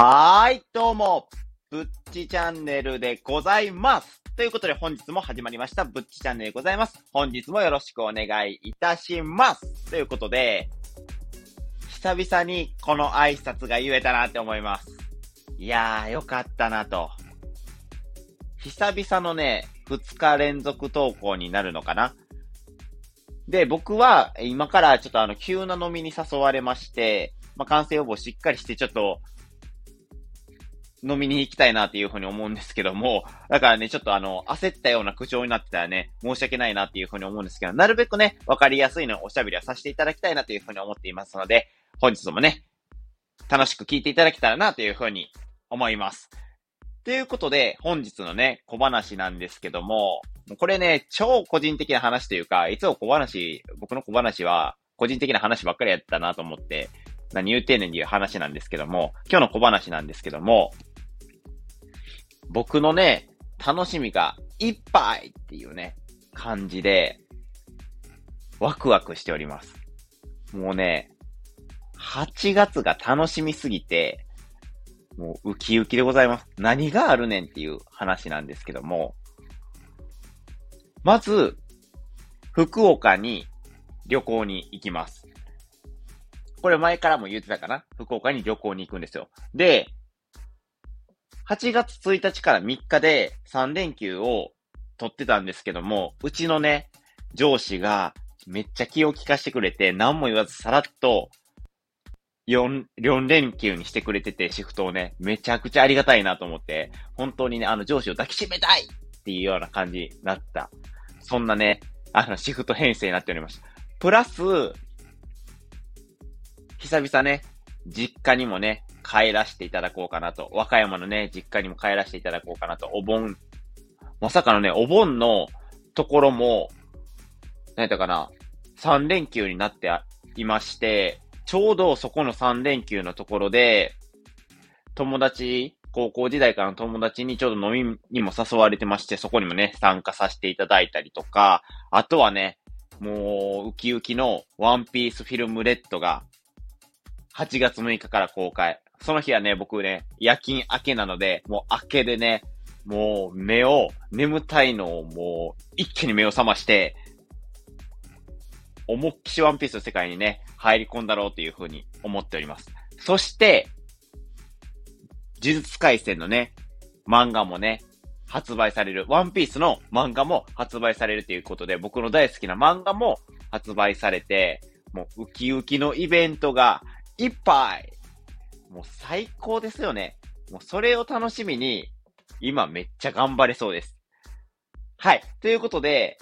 はーい、どうも、ぶっちチャンネルでございます。ということで本日も始まりました、ぶっちチャンネルでございます。本日もよろしくお願いいたします。ということで、久々にこの挨拶が言えたなって思います。いやー、よかったなと。久々のね、2日連続投稿になるのかなで、僕は今からちょっとあの、急な飲みに誘われまして、まあ、感染予防しっかりしてちょっと、飲みに行きたいなっていうふうに思うんですけども、だからね、ちょっとあの、焦ったような口調になってたらね、申し訳ないなっていうふうに思うんですけど、なるべくね、わかりやすいのおしゃべりはさせていただきたいなというふうに思っていますので、本日もね、楽しく聞いていただけたらなというふうに思います。ということで、本日のね、小話なんですけども、これね、超個人的な話というか、いつも小話、僕の小話は、個人的な話ばっかりやったなと思って、何言うてんねんっていう話なんですけども、今日の小話なんですけども、僕のね、楽しみがいっぱいっていうね、感じで、ワクワクしております。もうね、8月が楽しみすぎて、もうウキウキでございます。何があるねんっていう話なんですけども、まず、福岡に旅行に行きます。これ前からも言ってたかな？福岡に旅行に行くんですよ。で、8月1日から3日で3連休を取ってたんですけども、うちのね、上司がめっちゃ気を利かしてくれて、何も言わずさらっと4、4連休にしてくれてて、シフトをね、めちゃくちゃありがたいなと思って、本当にね、あの上司を抱きしめたいっていうような感じになった。そんなね、あのシフト編成になっておりました。プラス、久々ね、実家にもね、帰らせていただこうかなと。和歌山のね、実家にも帰らせていただこうかなと。お盆、まさかのね、お盆のところも、何やったかな、3連休になっていまして、ちょうどそこの3連休のところで、友達、高校時代からの友達にちょうど飲みにも誘われてまして、そこにもね、参加させていただいたりとか、あとはね、もう、ウキウキのワンピースフィルムレッドが、8月6日から公開。その日はね、僕ね、夜勤明けなので、もう明けでね、もう目を、眠たいのをもう、一気に目を覚まして、思いっきしワンピースの世界にね、入り込んだろうというふうに思っております。そして、呪術回戦のね、漫画もね、発売される。ワンピースの漫画も発売されるということで、僕の大好きな漫画も発売されて、もうウキウキのイベントがいっぱいもう最高ですよね。もうそれを楽しみに、今めっちゃ頑張れそうです。はい。ということで、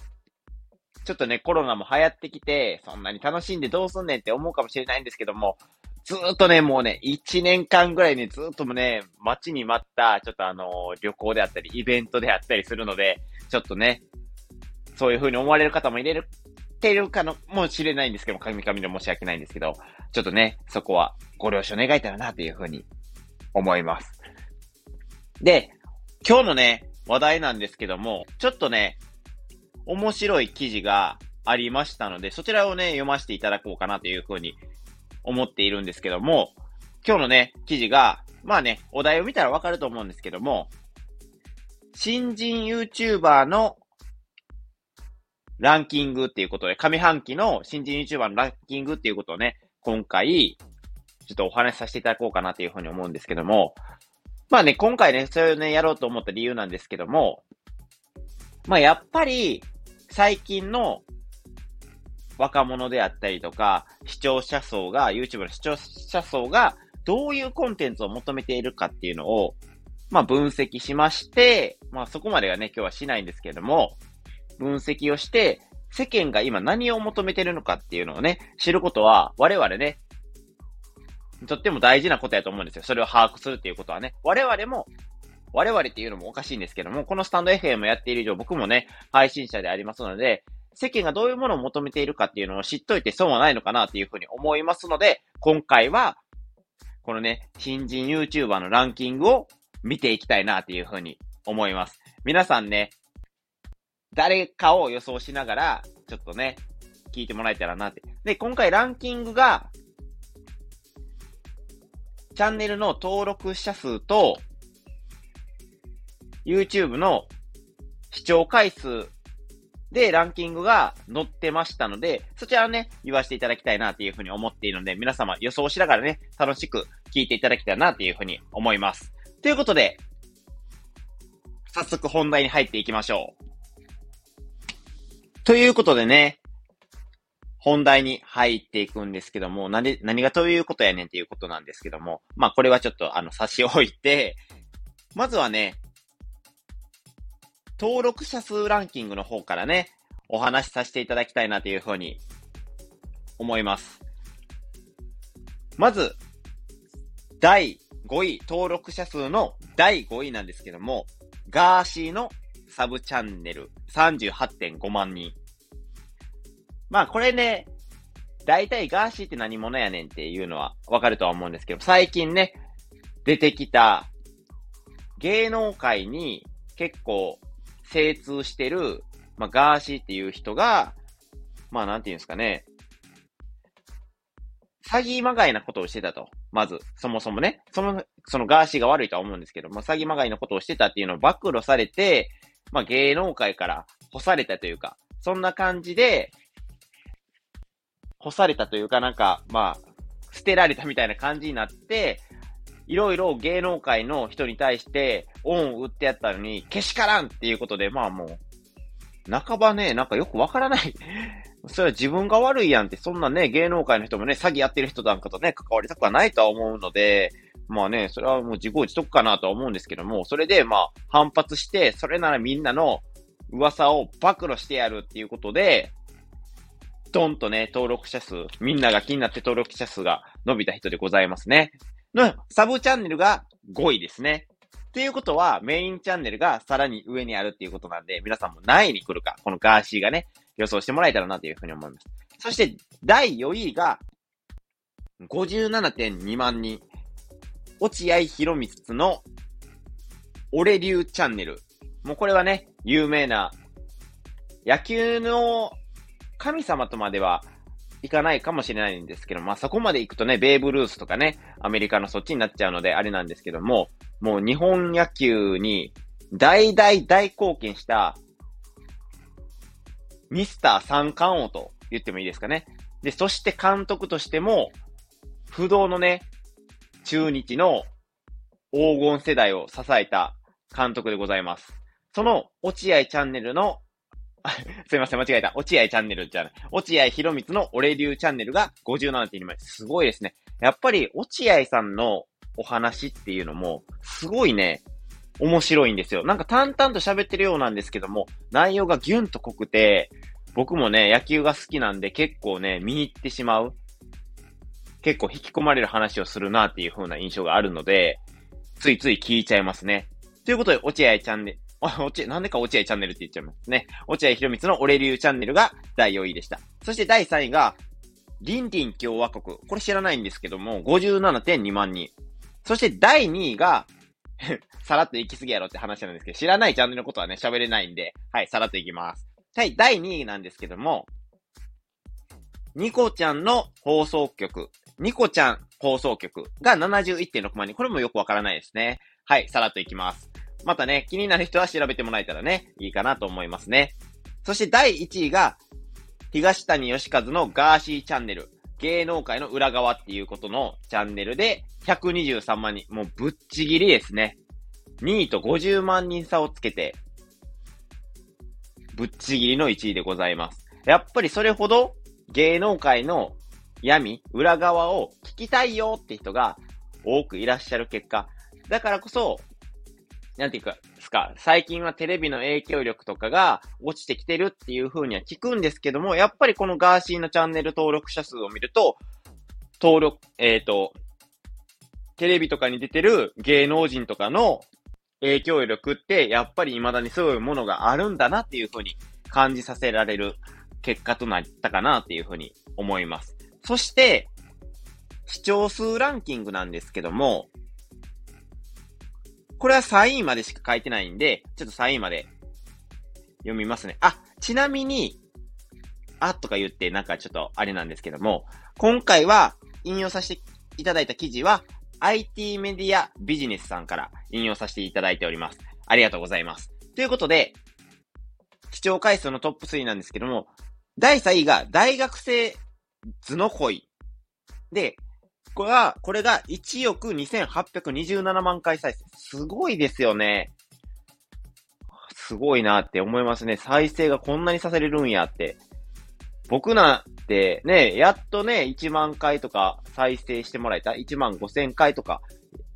ちょっとね、コロナも流行ってきて、そんなに楽しんでどうすんねんって思うかもしれないんですけども、ずーっとね、もうね、1年間ぐらいね、ずーっともね、待ちに待った、ちょっとあのー旅行であったり、イベントであったりするので、ちょっとね、そういう風に思われる方も入れる、てるかの、もしれないんですけども、神々で申し訳ないんですけど、ちょっとね、そこはご了承願えたらな、という風に思います。で、今日のね、話題なんですけども、ちょっとね、面白い記事がありましたので、そちらをね、読ませていただこうかなという風に思っているんですけども、今日のね、記事が、まあね、お題を見たらわかると思うんですけども、新人 YouTuber のランキングっていうことで、上半期の新人 YouTuber のランキングっていうことをね、今回、ちょっとお話しさせていただこうかなというふうに思うんですけども、まあね、今回ね、それをね、やろうと思った理由なんですけども、まあやっぱり、最近の若者であったりとか、視聴者層が、YouTube の視聴者層が、どういうコンテンツを求めているかっていうのを、まあ分析しまして、まあそこまではね、今日はしないんですけれども、分析をして、世間が今何を求めてるのかっていうのをね、知ることは、我々ね、とっても大事なことやと思うんですよ。それを把握するっていうことはね。我々も、我々っていうのもおかしいんですけども、このスタンド FM やっている以上、僕もね、配信者でありますので、世間がどういうものを求めているかっていうのを知っといて損はないのかなっていうふうに思いますので、今回は、このね、新人 YouTuber のランキングを見ていきたいなっていうふうに思います。皆さんね、誰かを予想しながら、ちょっとね、聞いてもらえたらなって。で、今回ランキングが、チャンネルの登録者数と、YouTube の視聴回数でランキングが載ってましたので、そちらをね、言わせていただきたいなというふうに思っているので、皆様予想しながらね、楽しく聞いていただきたいなというふうに思います。ということで、早速本題に入っていきましょう。ということでね、本題に入っていくんですけども、何、何がということやねんっていうことなんですけども、まあこれはちょっとあの差し置いて、まずはね、登録者数ランキングの方からね、お話しさせていただきたいなというふうに思います。まず、第5位、登録者数の第5位なんですけども、ガーシーのサブチャンネル38.5万人。まあこれね、大体ガーシーって何者やねんっていうのはわかるとは思うんですけど、最近ね、出てきた芸能界に結構精通してる、まあガーシーっていう人が、まあなんていうんですかね、詐欺まがいなことをしてたと。まず、そもそもね、その、そのガーシーが悪いとは思うんですけど、まあ、詐欺まがいなことをしてたっていうのを暴露されて、まあ、芸能界から干されたというか、そんな感じで、干されたというか、なんか、まあ、捨てられたみたいな感じになって、いろいろ芸能界の人に対して、恩を売ってやったのに、けしからんっていうことで、まあもう、半ばね、なんかよくわからない。それは自分が悪いやんって、そんなね、芸能界の人もね、詐欺やってる人なんかとね、関わりたくはないとは思うので、まあね、それはもう自業自得かなとは思うんですけども、それでまあ反発して、それならみんなの噂を暴露してやるっていうことで、ドンとね、登録者数、みんなが気になって登録者数が伸びた人でございますね。の、サブチャンネルが5位ですね。っていうことは、メインチャンネルがさらに上にあるっていうことなんで、皆さんも何位に来るか、このガーシーがね、予想してもらえたらなというふうに思います。そして、第4位が、57.2万人。落合博光の、俺流チャンネル。もうこれはね、有名な、野球の神様とまではいかないかもしれないんですけど、まあそこまで行くとね、ベーブ・ルースとかね、アメリカのそっちになっちゃうので、あれなんですけども、もう日本野球に大大大貢献したミスター三冠王と言ってもいいですかね。で、そして監督としても、不動のね、中日の黄金世代を支えた監督でございます。その、落合チャンネルの、すいません、間違えた。落合チャンネルじゃない。落合博光の俺流チャンネルが57.2枚。すごいですね。やっぱり、落合さんのお話っていうのも、すごいね、面白いんですよ。なんか淡々と喋ってるようなんですけども、内容がギュンと濃くて、僕もね、野球が好きなんで結構ね、見に行ってしまう。結構引き込まれる話をするなっていう風な印象があるので、ついつい聞いちゃいますね。ということで、落合チャンネル、あ、落合、なんでか落合チャンネルって言っちゃいますね。落合博光の俺流チャンネルが第4位でした。そして第3位が、リンリン共和国。これ知らないんですけども、57.2万人。そして第2位が、さらっと行き過ぎやろって話なんですけど、知らないチャンネルのことはね、喋れないんで、はい、さらっと行きます。はい、第2位なんですけども、ニコちゃんの放送局、ニコちゃん放送局が71.6万人。これもよくわからないですね。はい、さらっといきます。またね、気になる人は調べてもらえたらね、いいかなと思いますね。そして第1位が、東谷義和のガーシーチャンネル。芸能界の裏側っていうことのチャンネルで123万人。もうぶっちぎりですね。2位と50万人差をつけて、ぶっちぎりの1位でございます。やっぱりそれほど芸能界の闇、裏側を聞きたいよって人が多くいらっしゃる結果、だからこそ、なんていうか、すか、最近はテレビの影響力とかが落ちてきてるっていう風には聞くんですけども、やっぱりこのガーシーのチャンネル登録者数を見ると、登録、えっ、ー、と、テレビとかに出てる芸能人とかの影響力って、やっぱり未だにそういうものがあるんだなっていう風に感じさせられる結果となったかなっていう風に思います。そして、視聴数ランキングなんですけども、これは3位までしか書いてないんで、ちょっと3位まで読みますね。あ、ちなみに、あとか言ってなんかちょっとあれなんですけども、今回は引用させていただいた記事は、IT メディアビジネスさんから引用させていただいております。ありがとうございます。ということで、視聴回数のトップ3なんですけども、第3位が大学生図の恋。で、これが、これが1億2827万回再生。すごいですよね。すごいなって思いますね。再生がこんなにさせれるんやって。僕なんてね、やっとね、1万回とか再生してもらえた ?1 万5千回とか、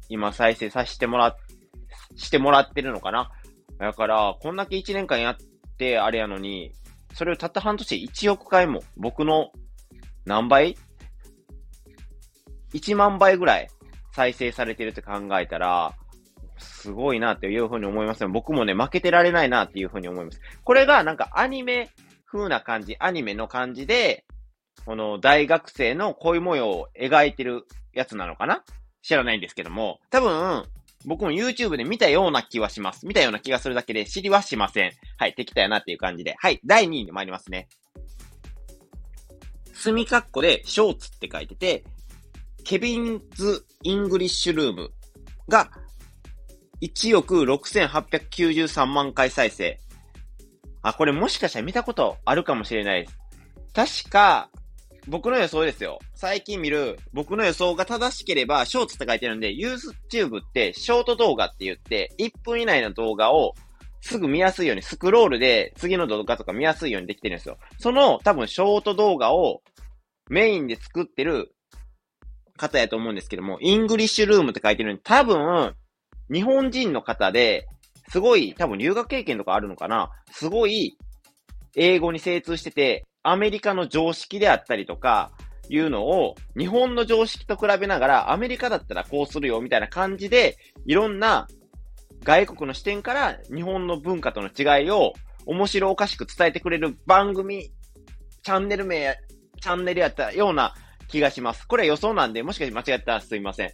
今再生させてもら、してもらってるのかなだから、こんだけ1年間やってあれやのに、それをたった半年1億回も、僕の何倍 ?1 万倍ぐらい再生されてるって考えたら、すごいなっていうふうに思いますね僕もね、負けてられないなっていうふうに思います。これがなんかアニメ風な感じ、アニメの感じで、この大学生の恋模様を描いてるやつなのかな？知らないんですけども、多分、僕も YouTube で見たような気はします。見たような気がするだけで知りはしません。はい、適当やなっていう感じで。はい、第2位に参りますね。墨括弧で shorts って書いてて、 Kevin's English Room が1億6893万回再生。あ、これもしかしたら見たことあるかもしれないです。確か、僕の予想ですよ。最近見る僕の予想が正しければ、 shorts って書いてるんで、YouTube ってショート動画って言って、1分以内の動画をすぐ見やすいように、スクロールで次の動画とか見やすいようにできてるんですよ。その多分ショート動画をメインで作ってる方やと思うんですけども、 English Room って書いてるんで、多分、日本人の方で、すごい、多分留学経験とかあるのかなすごい、英語に精通してて、アメリカの常識であったりとか、いうのを、日本の常識と比べながら、アメリカだったらこうするよ、みたいな感じで、いろんな外国の視点から日本の文化との違いを面白おかしく伝えてくれる番組、チャンネル名や、チャンネルやったような気がします。これは予想なんで、もしかして間違ったらすいません。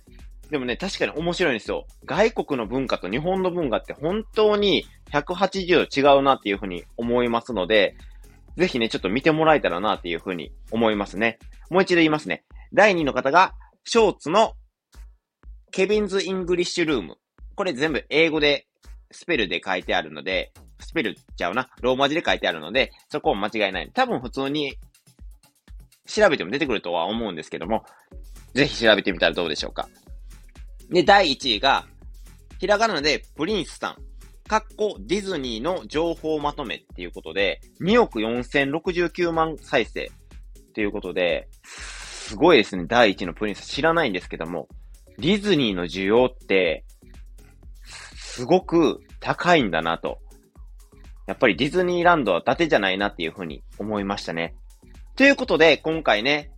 でもね、確かに面白いんですよ。外国の文化と日本の文化って本当に180度違うなっていうふうに思いますので、ぜひね、ちょっと見てもらえたらなっていうふうに思いますね。もう一度言いますね。第2の方が、ショーツの Kevin's English Room。これ全部英語で、スペルで書いてあるので、スペルちゃうな。ローマ字で書いてあるので、そこも間違いない。多分普通に調べても出てくるとは思うんですけども、ぜひ調べてみたらどうでしょうか。で、第1位が、ひらがなでプリンスさん。かっこディズニーの情報まとめっていうことで、2億4069万再生っていうことで、すごいですね。第1のプリンス知らないんですけども、ディズニーの需要って、すごく高いんだなと。やっぱりディズニーランドは伊達じゃないなっていうふうに思いましたね。ということで、今回ね、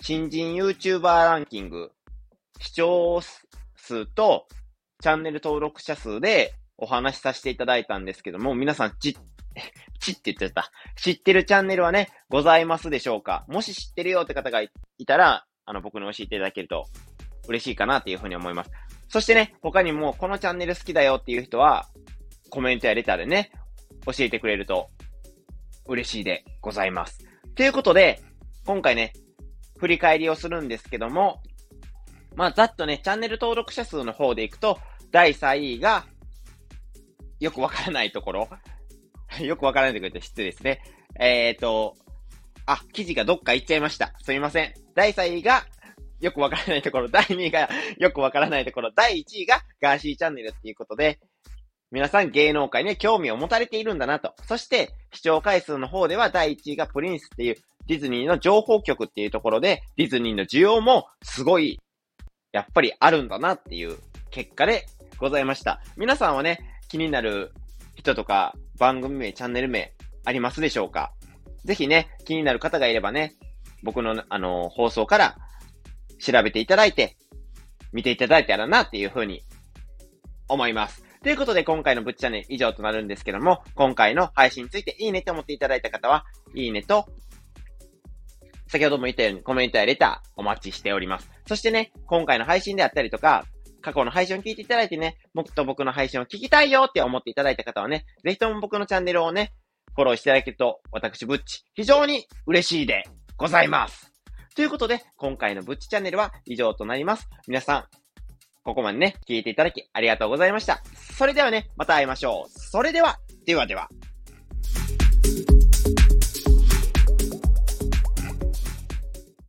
新人 YouTuber ランキング視聴数とチャンネル登録者数でお話しさせていただいたんですけども、皆さん、ち、ちって言ってた。知ってるチャンネルはね、ございますでしょうか？もし知ってるよって方がいたら、あの、僕に教えていただけると嬉しいかなっていうふうに思います。そしてね、他にもこのチャンネル好きだよっていう人は、コメントやレターでね、教えてくれると嬉しいでございます。ということで、今回ね、振り返りをするんですけども、まあ、ざっとね、チャンネル登録者数の方でいくと、第3位が、よくわからないところ。よくわからないところって失礼ですね。えっ、ー、と、あ、記事がどっか行っちゃいました。すみません。第3位が、よくわからないところ。第2位が、よくわからないところ。第1位が、ガーシーチャンネルっていうことで、皆さん芸能界に興味を持たれているんだなと。そして、視聴回数の方では第1位がプリンスっていうディズニーの情報局っていうところで、ディズニーの需要もすごいやっぱりあるんだなっていう結果でございました。皆さんはね、気になる人とか番組名、チャンネル名ありますでしょうか？ぜひね、気になる方がいればね、僕のあの、放送から調べていただいて、見ていただいたらなっていうふうに思います。ということで今回のぶっちゃね以上となるんですけども、今回の配信についていいねと思っていただいた方は、いいねと先ほども言ったようにコメントやレターお待ちしております。そしてね、今回の配信であったりとか、過去の配信を聞いていただいてね、僕と僕の配信を聞きたいよって思っていただいた方はね、ぜひとも僕のチャンネルをね、フォローしていただけると、私、ぶっち、非常に嬉しいでございます。ということで、今回のブッチチャンネルは以上となります。皆さん、ここまでね、聞いていただきありがとうございました。それではね、また会いましょう。それでは、ではでは。